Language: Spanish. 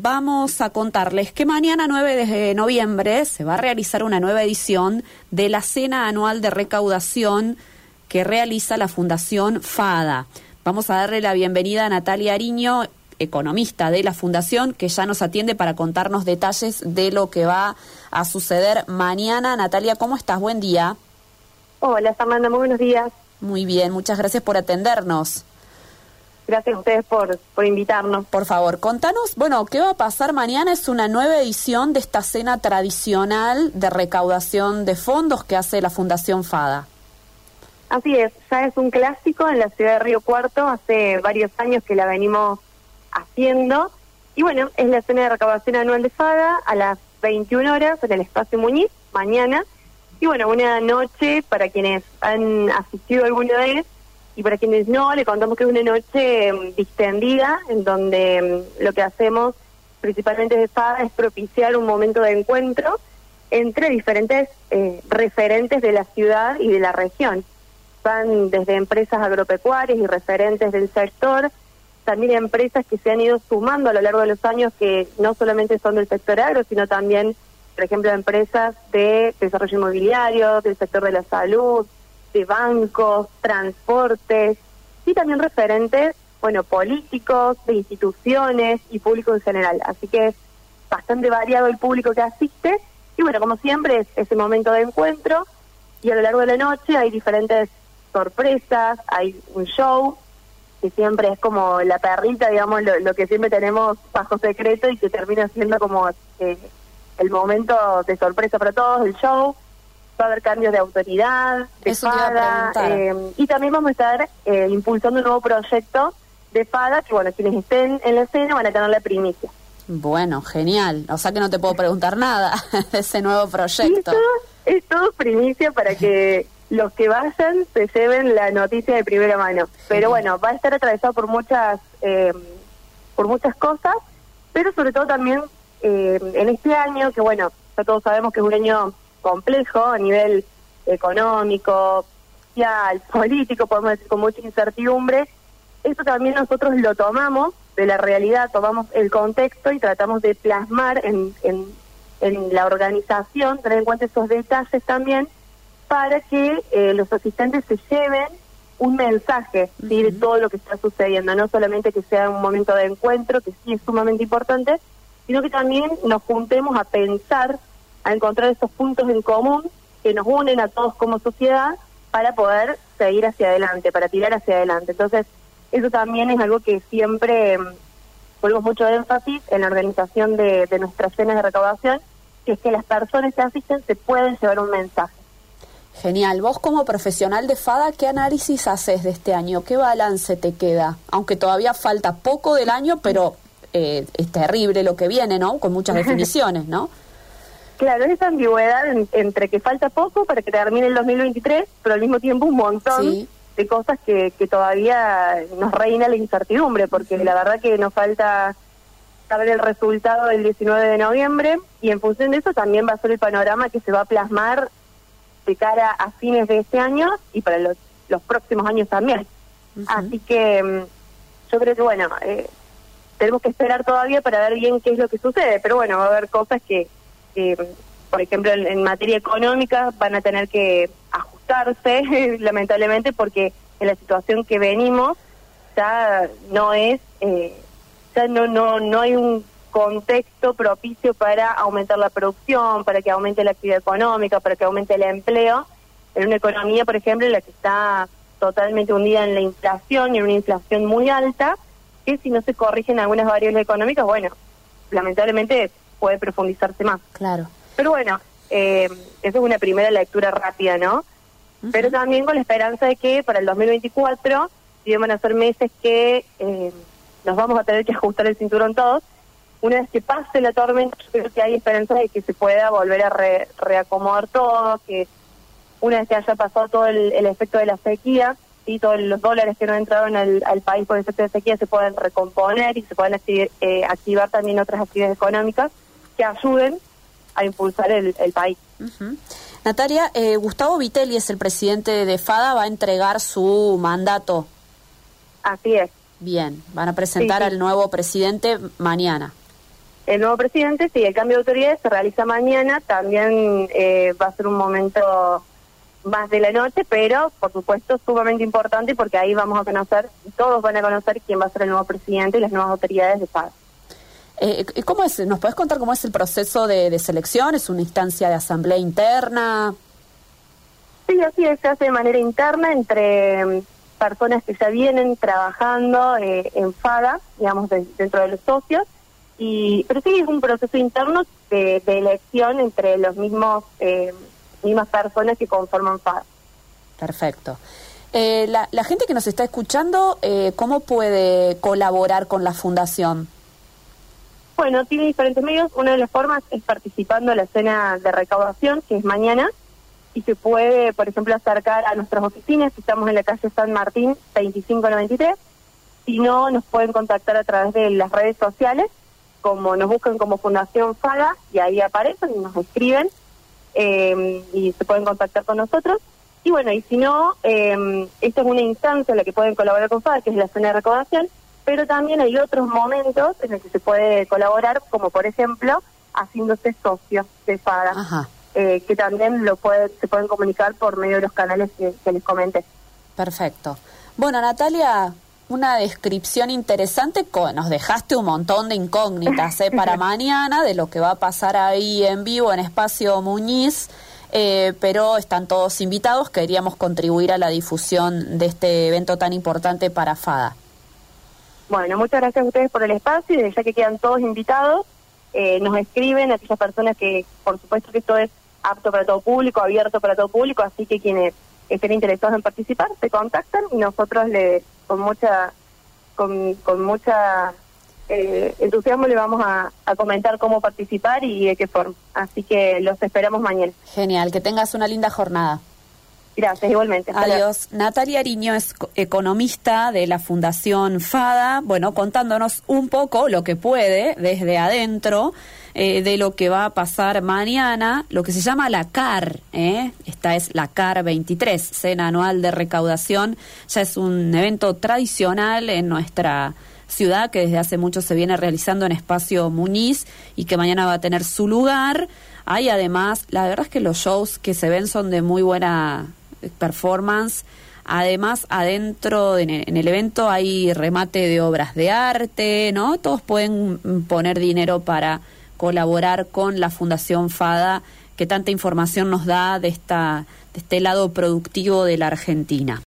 vamos a contarles que mañana 9 de noviembre se va a realizar una nueva edición de la cena anual de recaudación que realiza la Fundación FADA. Vamos a darle la bienvenida a Natalia Ariño, economista de la Fundación, que ya nos atiende para contarnos detalles de lo que va a suceder mañana. Natalia, ¿cómo estás? Buen día. Hola, Samantha, muy buenos días. Muy bien, muchas gracias por atendernos. Gracias a ustedes por, por invitarnos. Por favor, contanos, bueno, ¿qué va a pasar mañana? Es una nueva edición de esta cena tradicional de recaudación de fondos que hace la Fundación FADA. Así es, ya es un clásico en la ciudad de Río Cuarto, hace varios años que la venimos haciendo. Y bueno, es la cena de recaudación anual de FADA a las 21 horas en el Espacio Muñiz, mañana. Y bueno, una noche para quienes han asistido alguna vez y para quienes no, le contamos que es una noche mm, distendida en donde mm, lo que hacemos principalmente de FADA es propiciar un momento de encuentro entre diferentes eh, referentes de la ciudad y de la región. Van desde empresas agropecuarias y referentes del sector, también empresas que se han ido sumando a lo largo de los años que no solamente son del sector agro, sino también, por ejemplo, empresas de desarrollo inmobiliario, del sector de la salud, de bancos, transportes y también referentes, bueno, políticos, de instituciones y público en general. Así que es bastante variado el público que asiste. Y bueno, como siempre es ese momento de encuentro. Y a lo largo de la noche hay diferentes sorpresas, hay un show que siempre es como la perrita, digamos, lo, que siempre tenemos bajo secreto y que termina siendo como eh, el momento de sorpresa para todos, el show va a haber cambios de autoridad, de FADA, eh, y también vamos a estar eh, impulsando un nuevo proyecto de FADA, que bueno, quienes estén en la escena van a tener la primicia. Bueno, genial. O sea que no te puedo preguntar nada de ese nuevo proyecto. es todo primicia para que los que vayan se lleven la noticia de primera mano. Pero bueno, va a estar atravesado por muchas, eh, por muchas cosas, pero sobre todo también en este año, que bueno, ya todos sabemos que es un año complejo a nivel económico, social, político, podemos decir con mucha incertidumbre, eso también nosotros lo tomamos de la realidad, tomamos el contexto y tratamos de plasmar en, en, en la organización, tener en cuenta esos detalles también, para que eh, los asistentes se lleven un mensaje de todo lo que está sucediendo, no solamente que sea un momento de encuentro, que sí es sumamente importante, sino que también nos juntemos a pensar a encontrar esos puntos en común que nos unen a todos como sociedad para poder seguir hacia adelante, para tirar hacia adelante. Entonces, eso también es algo que siempre mm, ponemos mucho énfasis en la organización de, de nuestras cenas de recaudación, que es que las personas que asisten se pueden llevar un mensaje. Genial. Vos como profesional de FADA, ¿qué análisis haces de este año? ¿Qué balance te queda? Aunque todavía falta poco del año, pero eh, es terrible lo que viene, ¿no? Con muchas definiciones, ¿no? Claro, es esa ambigüedad entre que falta poco para que termine el 2023, pero al mismo tiempo un montón de cosas que, que todavía nos reina la incertidumbre, porque la verdad que nos falta saber el resultado del 19 de noviembre y en función de eso también va a ser el panorama que se va a plasmar de cara a fines de este año y para los, los próximos años también. Así que mm, yo creo que, bueno, eh, tenemos que esperar todavía para ver bien qué es lo que sucede, pero bueno, va a haber cosas que por ejemplo, en, materia económica van a tener que ajustarse, lamentablemente, porque en la situación que venimos ya no es, eh, ya no, no, no hay un contexto propicio para aumentar la producción, para que aumente la actividad económica, para que aumente el empleo, en una economía, por ejemplo, en la que está totalmente hundida en la inflación y en una inflación muy alta, que si no se corrigen algunas variables económicas, bueno, lamentablemente puede profundizarse más. Claro. Pero bueno, eh, eso es una primera lectura rápida, ¿no? Pero también con la esperanza de que para el 2024, si van a ser meses que eh, nos vamos a tener que ajustar el cinturón todos, una vez que pase la tormenta, creo que hay esperanza de que se pueda volver a reacomodar todo, que una vez que haya pasado todo el, efecto de la sequía, y todos los dólares que no entraron al, al país por el efecto de sequía se puedan recomponer y se puedan eh, activar también otras actividades económicas que ayuden a impulsar el, país. Natalia, eh, Gustavo Vitelli es el presidente de FADA, va a entregar su mandato. Así es. Bien, van a presentar al nuevo presidente mañana. el nuevo presidente, si el cambio de autoridades se realiza mañana, también eh, va a ser un momento más de la noche, pero por supuesto sumamente importante porque ahí vamos a conocer, todos van a conocer quién va a ser el nuevo presidente y las nuevas autoridades de FAD. Eh, ¿Cómo es? ¿Nos puedes contar cómo es el proceso de, selección? ¿Es una instancia de asamblea interna? Sí, así es, se hace de manera interna entre mm, personas que ya vienen trabajando eh, en FADA, digamos, dentro de los socios, y pero sí es un proceso interno de, elección entre los mismos eh, mismas personas que conforman FADA. Perfecto. Eh, la, la, gente que nos está escuchando, ¿cómo puede colaborar con la fundación? Bueno, tiene diferentes medios. Una de las formas es participando en la cena de recaudación, que es mañana, y se puede, por ejemplo, acercar a nuestras oficinas, que estamos en la calle San Martín 2593. Si no, nos pueden contactar a través de las redes sociales, como nos buscan como Fundación FAGA, y ahí aparecen y nos escriben, eh, y se pueden contactar con nosotros. Y bueno, y si no, eh, esta es una instancia en la que pueden colaborar con FAGA, que es la cena de recaudación, pero también hay otros momentos en los que se puede colaborar, como por ejemplo haciéndose socio de FADA, eh, que también lo puede, se pueden comunicar por medio de los canales que, les comenté. Perfecto. Bueno, Natalia, una descripción interesante, nos dejaste un montón de incógnitas ¿eh? para mañana de lo que va a pasar ahí en vivo en Espacio Muñiz. Eh, pero están todos invitados, queríamos contribuir a la difusión de este evento tan importante para FADA. Bueno, muchas gracias a ustedes por el espacio y ya que quedan todos invitados, eh, nos escriben aquellas personas que, por supuesto que esto es apto para todo público, abierto para todo público, así que quienes estén interesados en participar se contactan y nosotros le con mucha con, con mucha eh, entusiasmo le vamos a, a, comentar cómo participar y de qué forma. Así que los esperamos mañana. Genial, que tengas una linda jornada. Gracias, igualmente. Adiós. Natalia Ariño es economista de la Fundación FADA, bueno, contándonos un poco lo que puede desde adentro eh, de lo que va a pasar mañana, lo que se llama la CAR, ¿eh? esta es la CAR 23, Cena Anual de Recaudación, ya es un evento tradicional en nuestra ciudad que desde hace mucho se viene realizando en Espacio Muñiz y que mañana va a tener su lugar. Hay además, la verdad es que los shows que se ven son de muy buena performance. Además, adentro en el, evento hay remate de obras de arte, ¿no? Todos pueden poner dinero para colaborar con la Fundación FADA, que tanta información nos da de, esta, de este lado productivo de la Argentina.